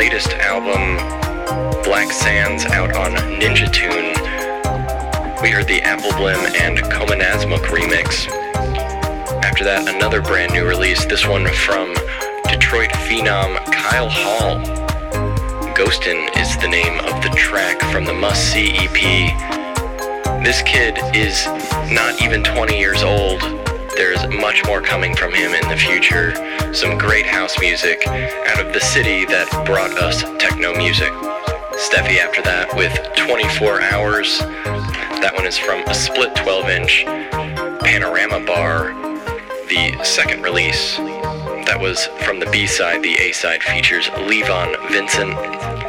latest album, Black Sands, out on Ninja Tune. We heard the Apple Blim and Komanasmuk remix. After that, another brand new release, this one from Detroit phenom Kyle Hall. Ghostin' is the name of the track from the Must See EP. This kid is not even 20 years old. There's much more coming from him in the future. Some great house music out of the city that brought us techno music. Steffi after that with 24 Hours. That one is from a split 12 inch Panorama Bar, the second release. That was from the B side. The A side features Levon Vincent.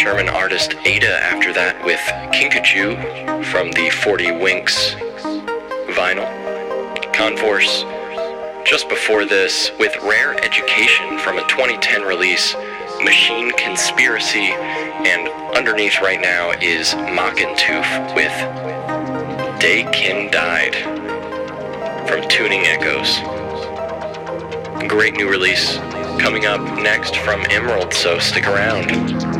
German artist Ada after that with Kinkajou from the 40 Winks vinyl. Conforce just before this with Rare Education from a 2010 release, Machine Conspiracy, and underneath right now is Mockentooth with Day Kin Died from Tuning Echoes. Great new release coming up next from Emerald, so stick around.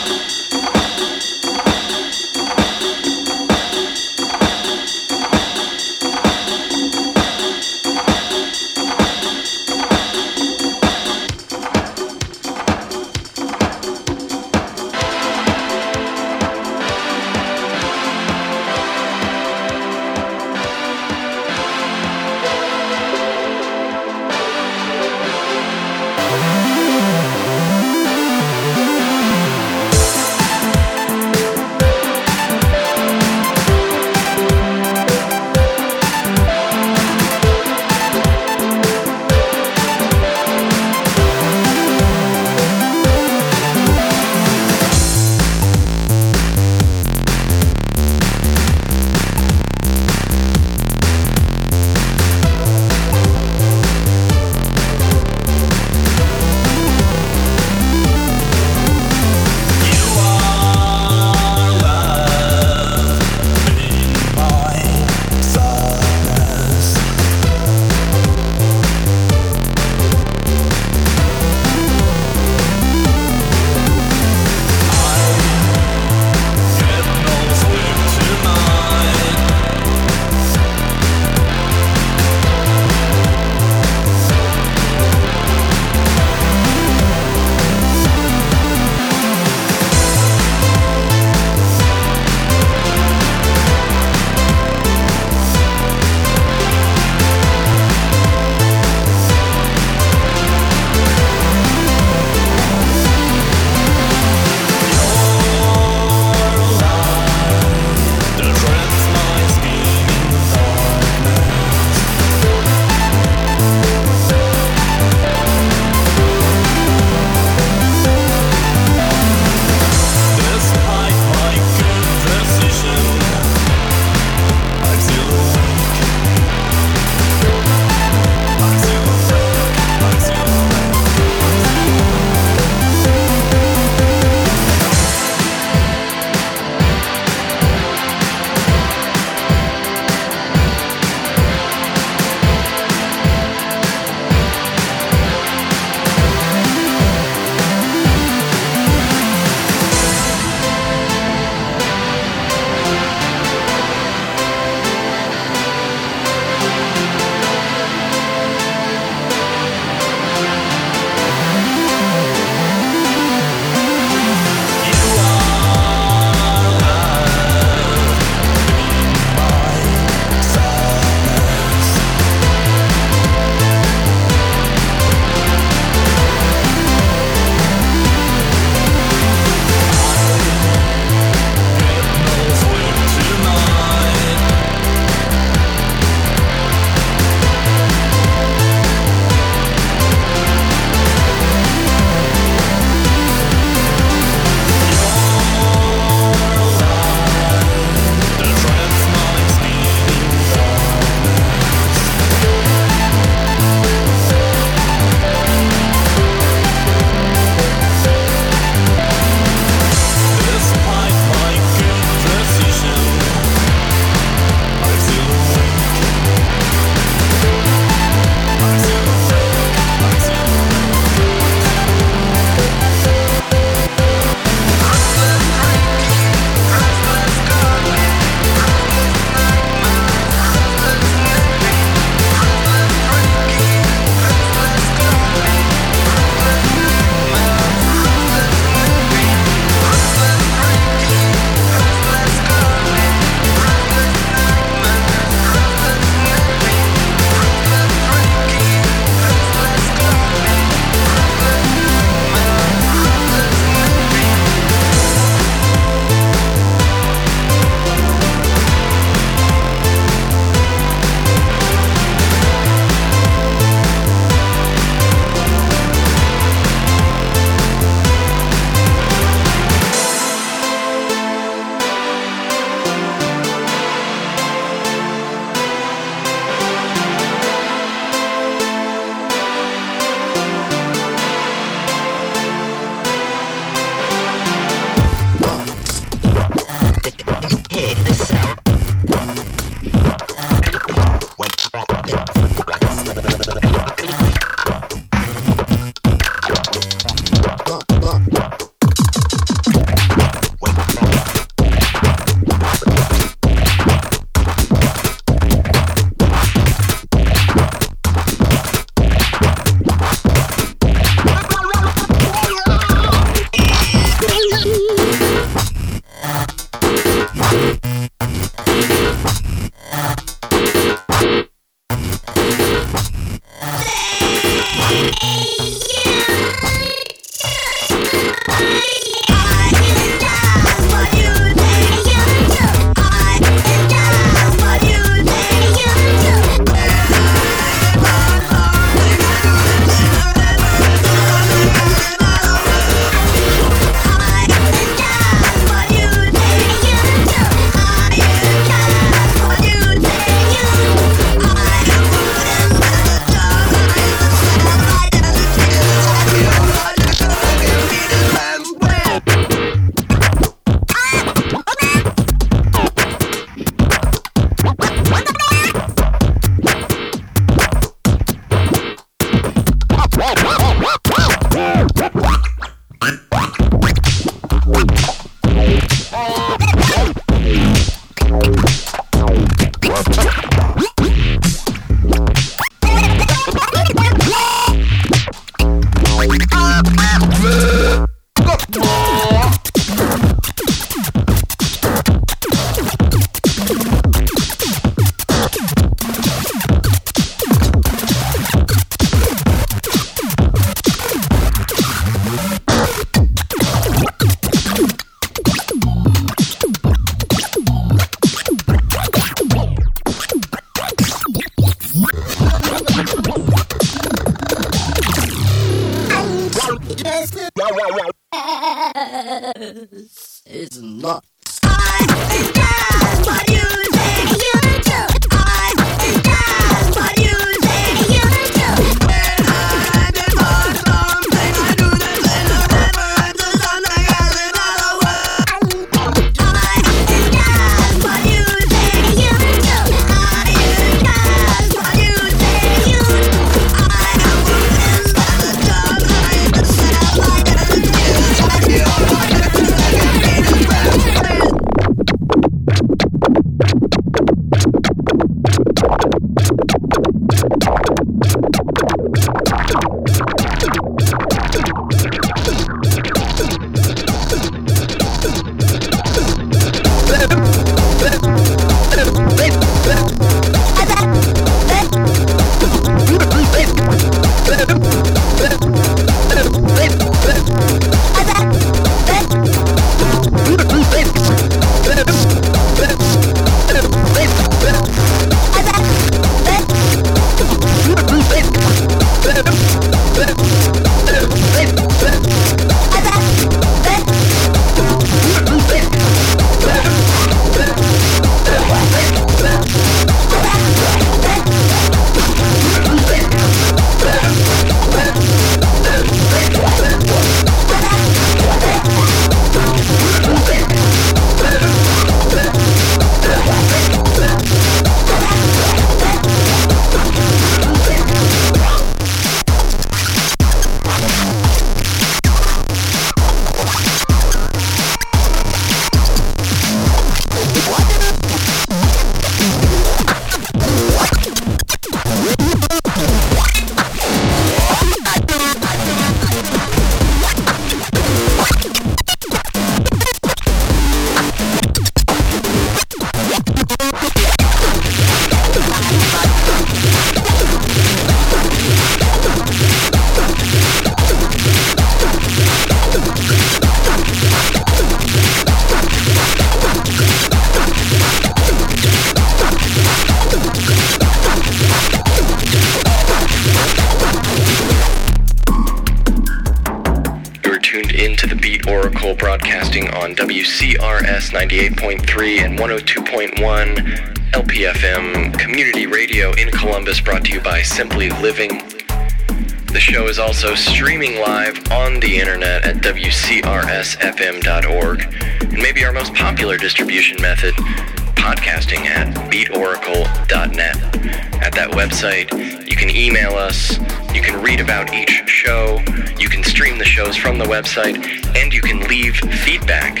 website, and you can leave feedback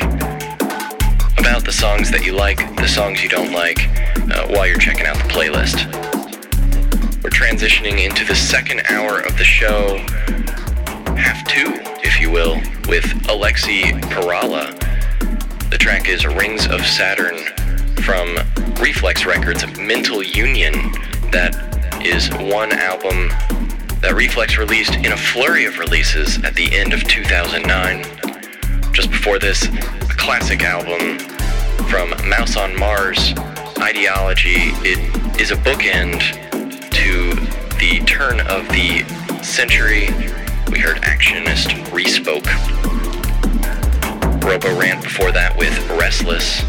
about the songs that you like, the songs you don't like, uh, while you're checking out the playlist. We're transitioning into the second hour of the show, half two, if you will, with Aleksi Perälä. The track is Rings of Saturn from Rephlex Records' Mental Union. That is one album that Rephlex released in a flurry of releases at the end of 2009. Just before this, a classic album from Mouse on Mars, Idiology. It is a bookend to the turn of the century. We heard Actionist Respoke. Robo Rant before that with Restless.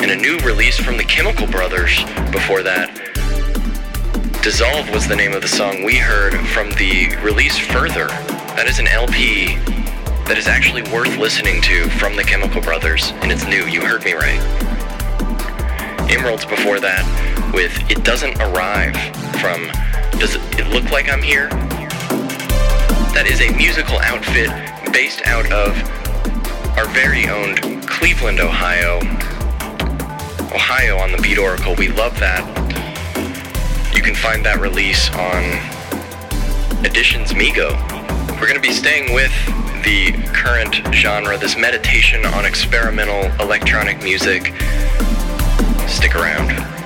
And a new release from the Chemical Brothers before that. Dissolve was the name of the song we heard from the release Further. That is an LP that is actually worth listening to from the Chemical Brothers, and it's new. You heard me right. Emeralds before that with It Doesn't Arrive from Does It Look Like I'm Here? That is a musical outfit based out of our very own Cleveland, Ohio. Ohio on the Beat Oracle. We love that. You can find that release on Editions Mego. We're going to be staying with the current genre, this meditation on experimental electronic music. Stick around.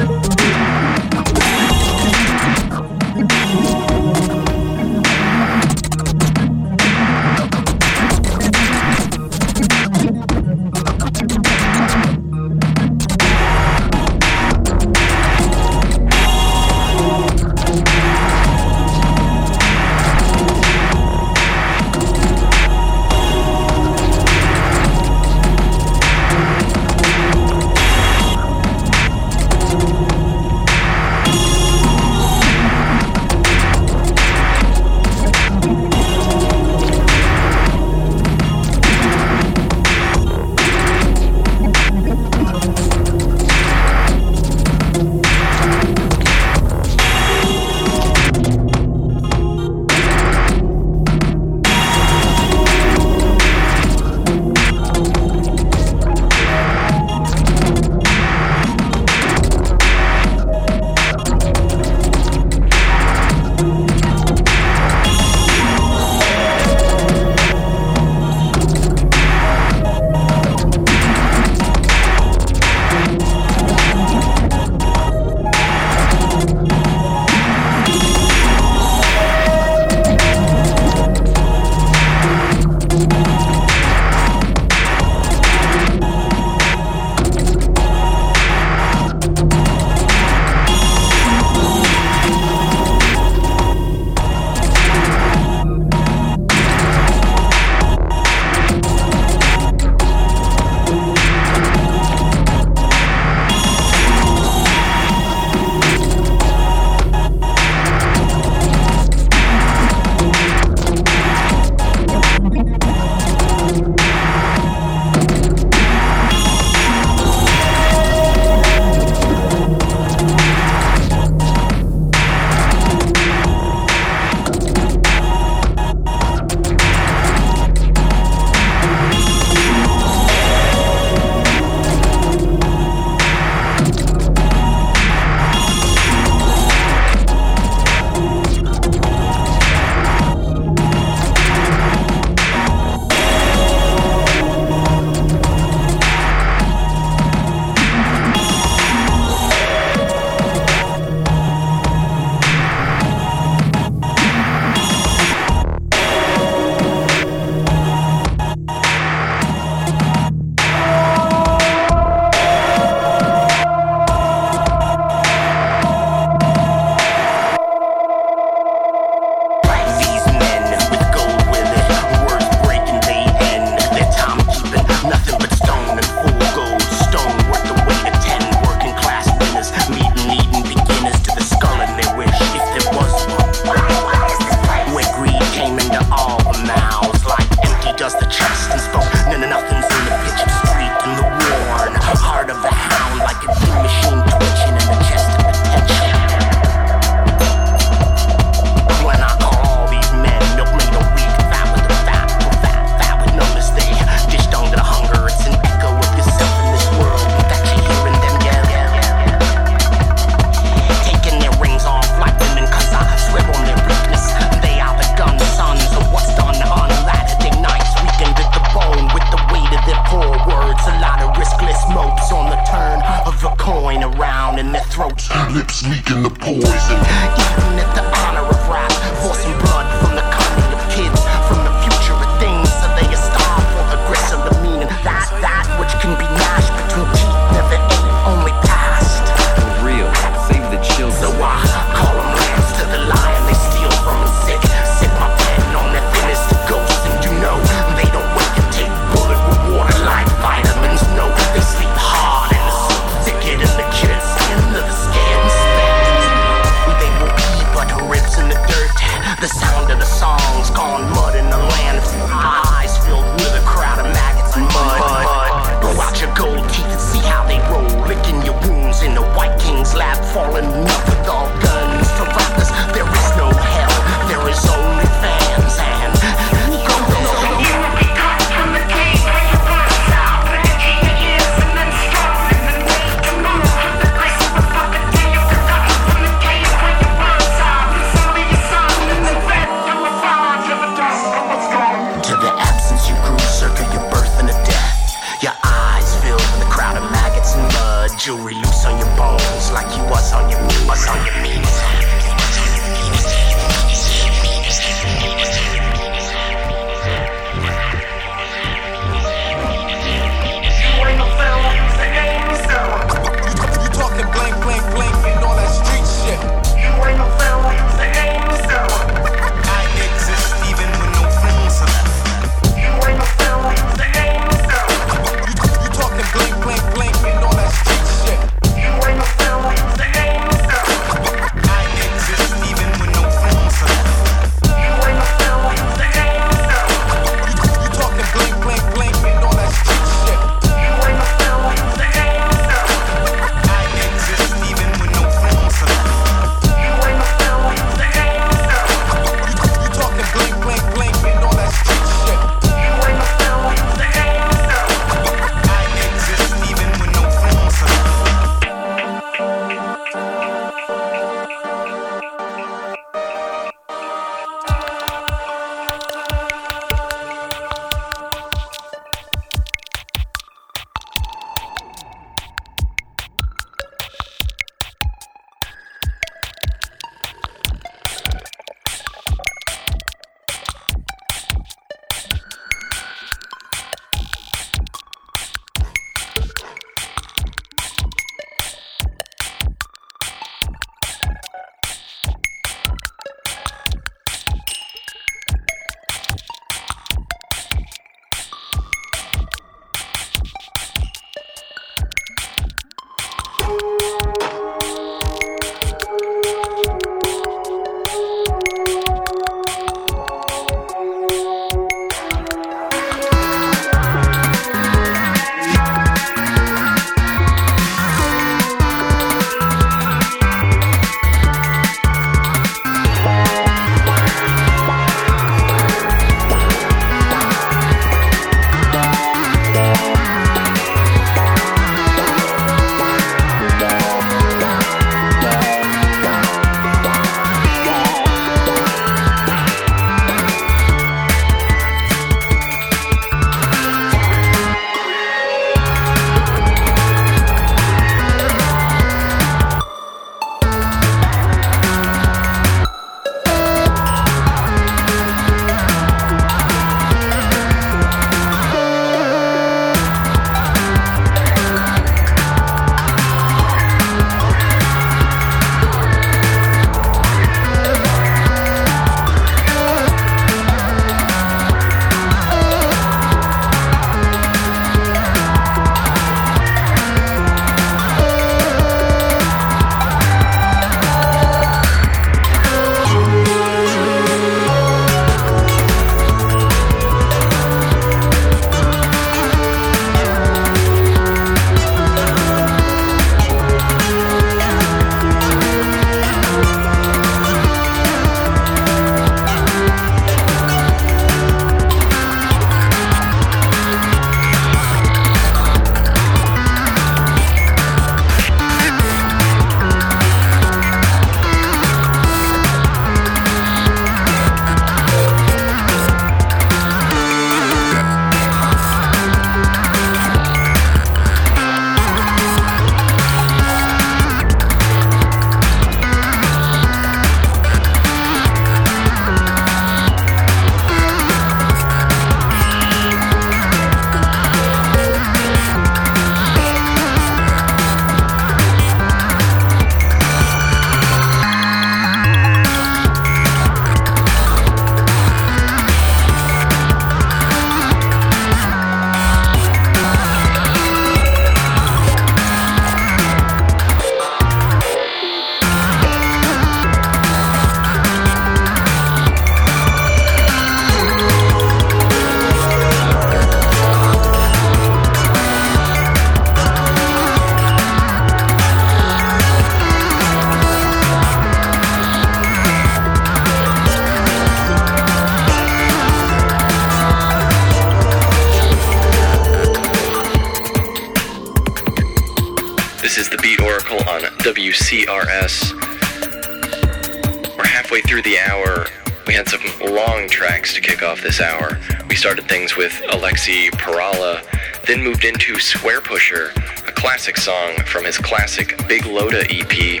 Classic song from his classic Big Loda EP.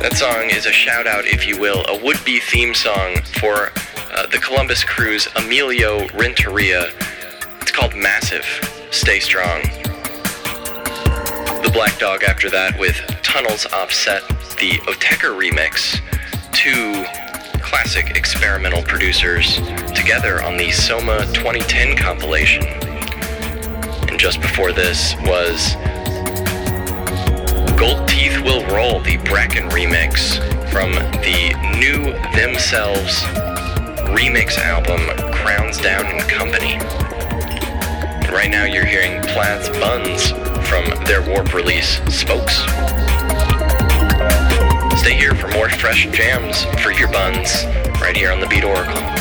That song is a shout out, if you will, a would be theme song for uh, the Columbus Crew's Emilio Renteria. It's called Massive. Stay strong. The Black Dog after that with Tunnels Offset, the Autechre remix. Two classic experimental producers together on the Soma 2010 compilation. Just before this was Gold Teeth Will Roll, the Bracken remix from the new Themselves remix album Crowns Down and Company. And right now you're hearing Plaid's Buns from their Warp release Spokes. Stay here for more fresh jams for your buns right here on the Beat Oracle.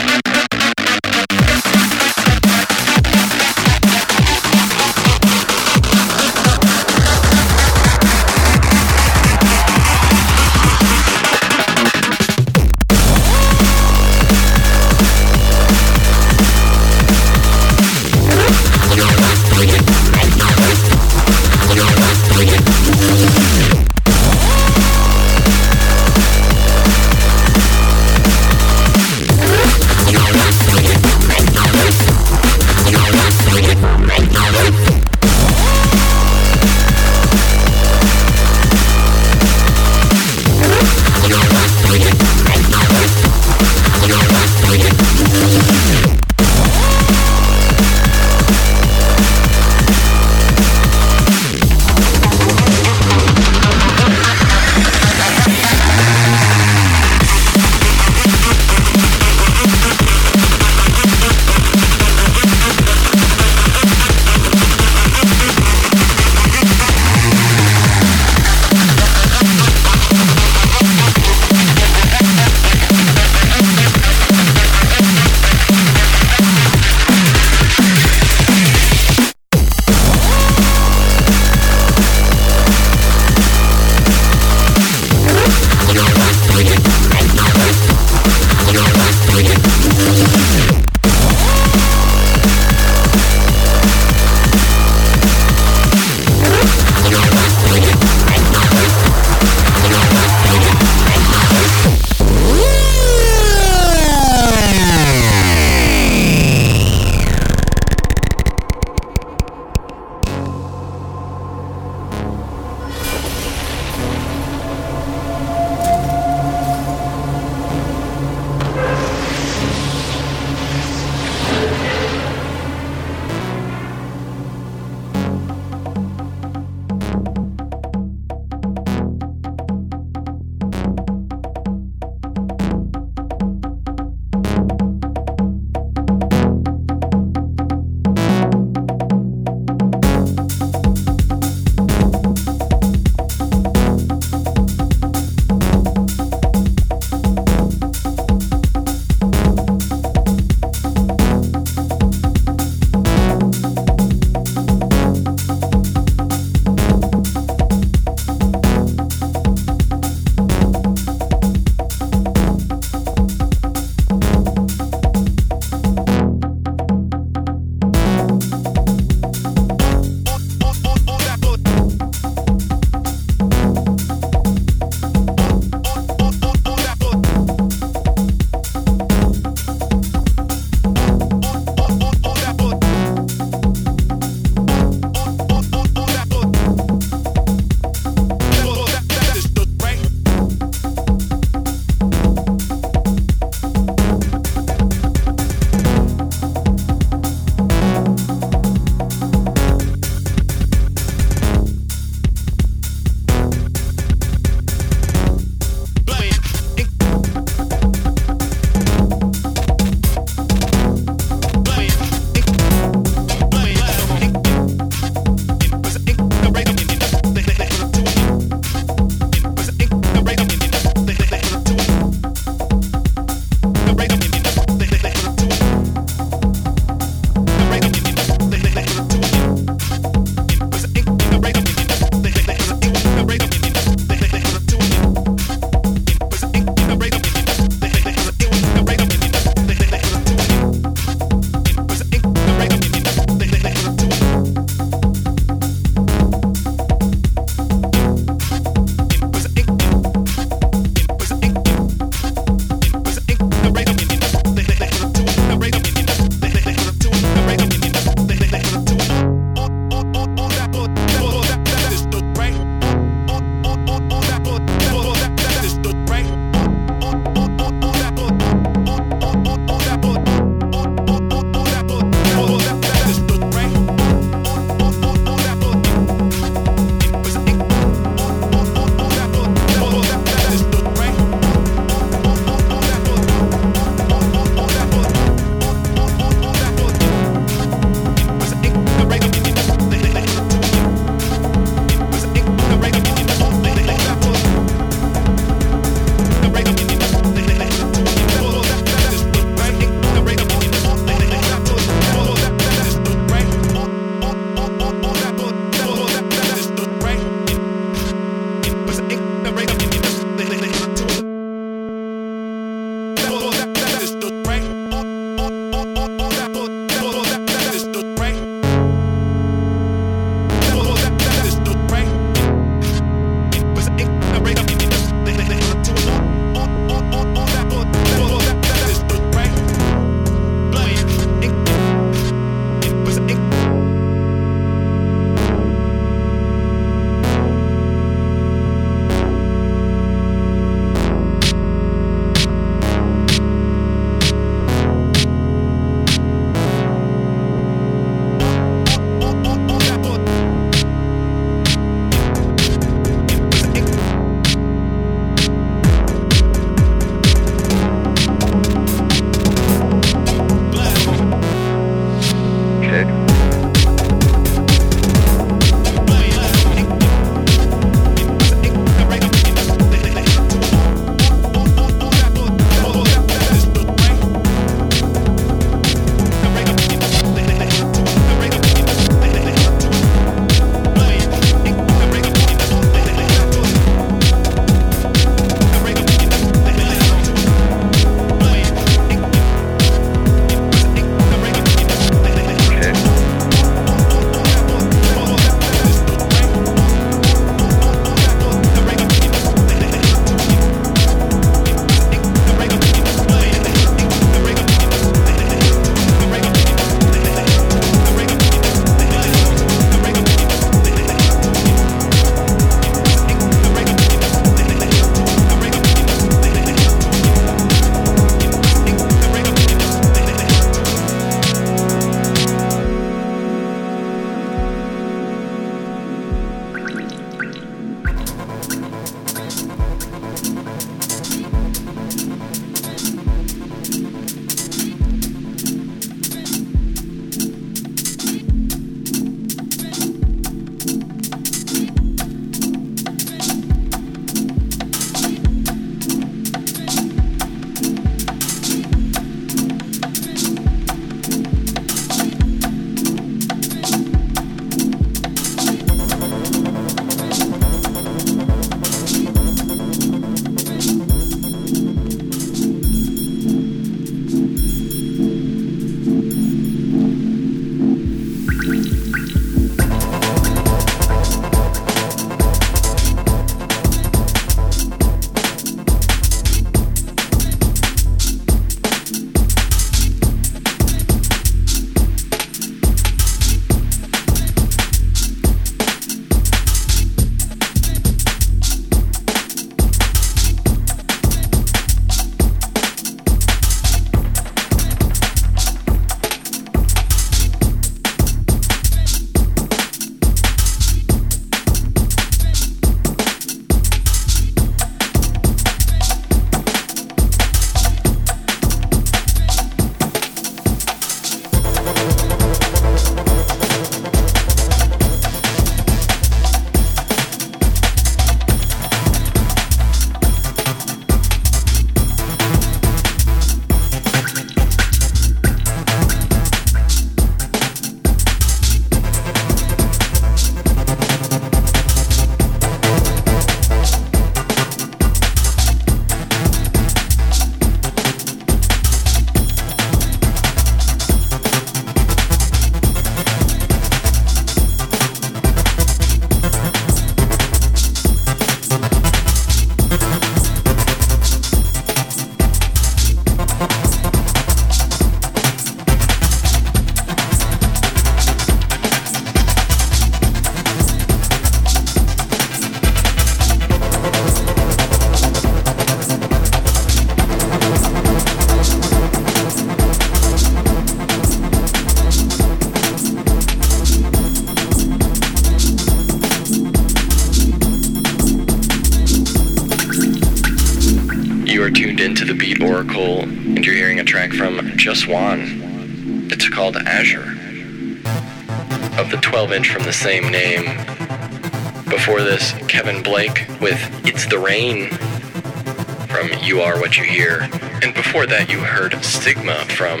Stigma from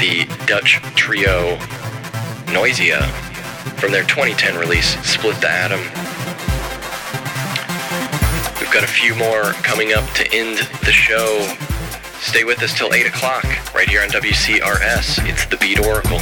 the Dutch trio Noisia from their 2010 release Split the Atom. We've got a few more coming up to end the show. Stay with us till 8 o'clock right here on WCRS. It's the Beat Oracle.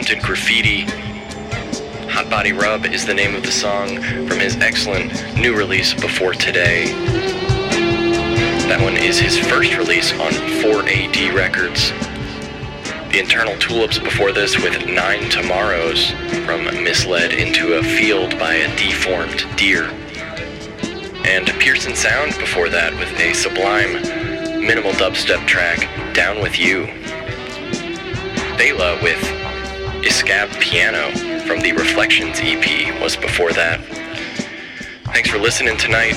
Haunted Graffiti. Hot Body Rub is the name of the song from his excellent new release Before Today. That one is his first release on 4AD Records. The Internal Tulips before this with Nine Tomorrows from Misled into a Field by a Deformed Deer. And Pearson Sound before that with a sublime minimal dubstep track, Down With You. Bela with Iscab Piano from the Reflections EP was before that. Thanks for listening tonight.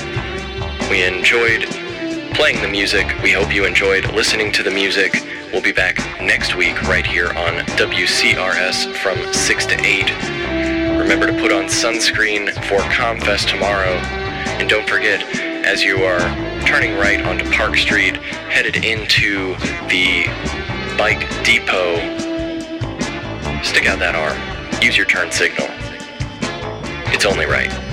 We enjoyed playing the music. We hope you enjoyed listening to the music. We'll be back next week right here on WCRS from 6 to 8. Remember to put on sunscreen for Comfest tomorrow. And don't forget, as you are turning right onto Park Street, headed into the bike depot, stick out that arm. Use your turn signal. It's only right.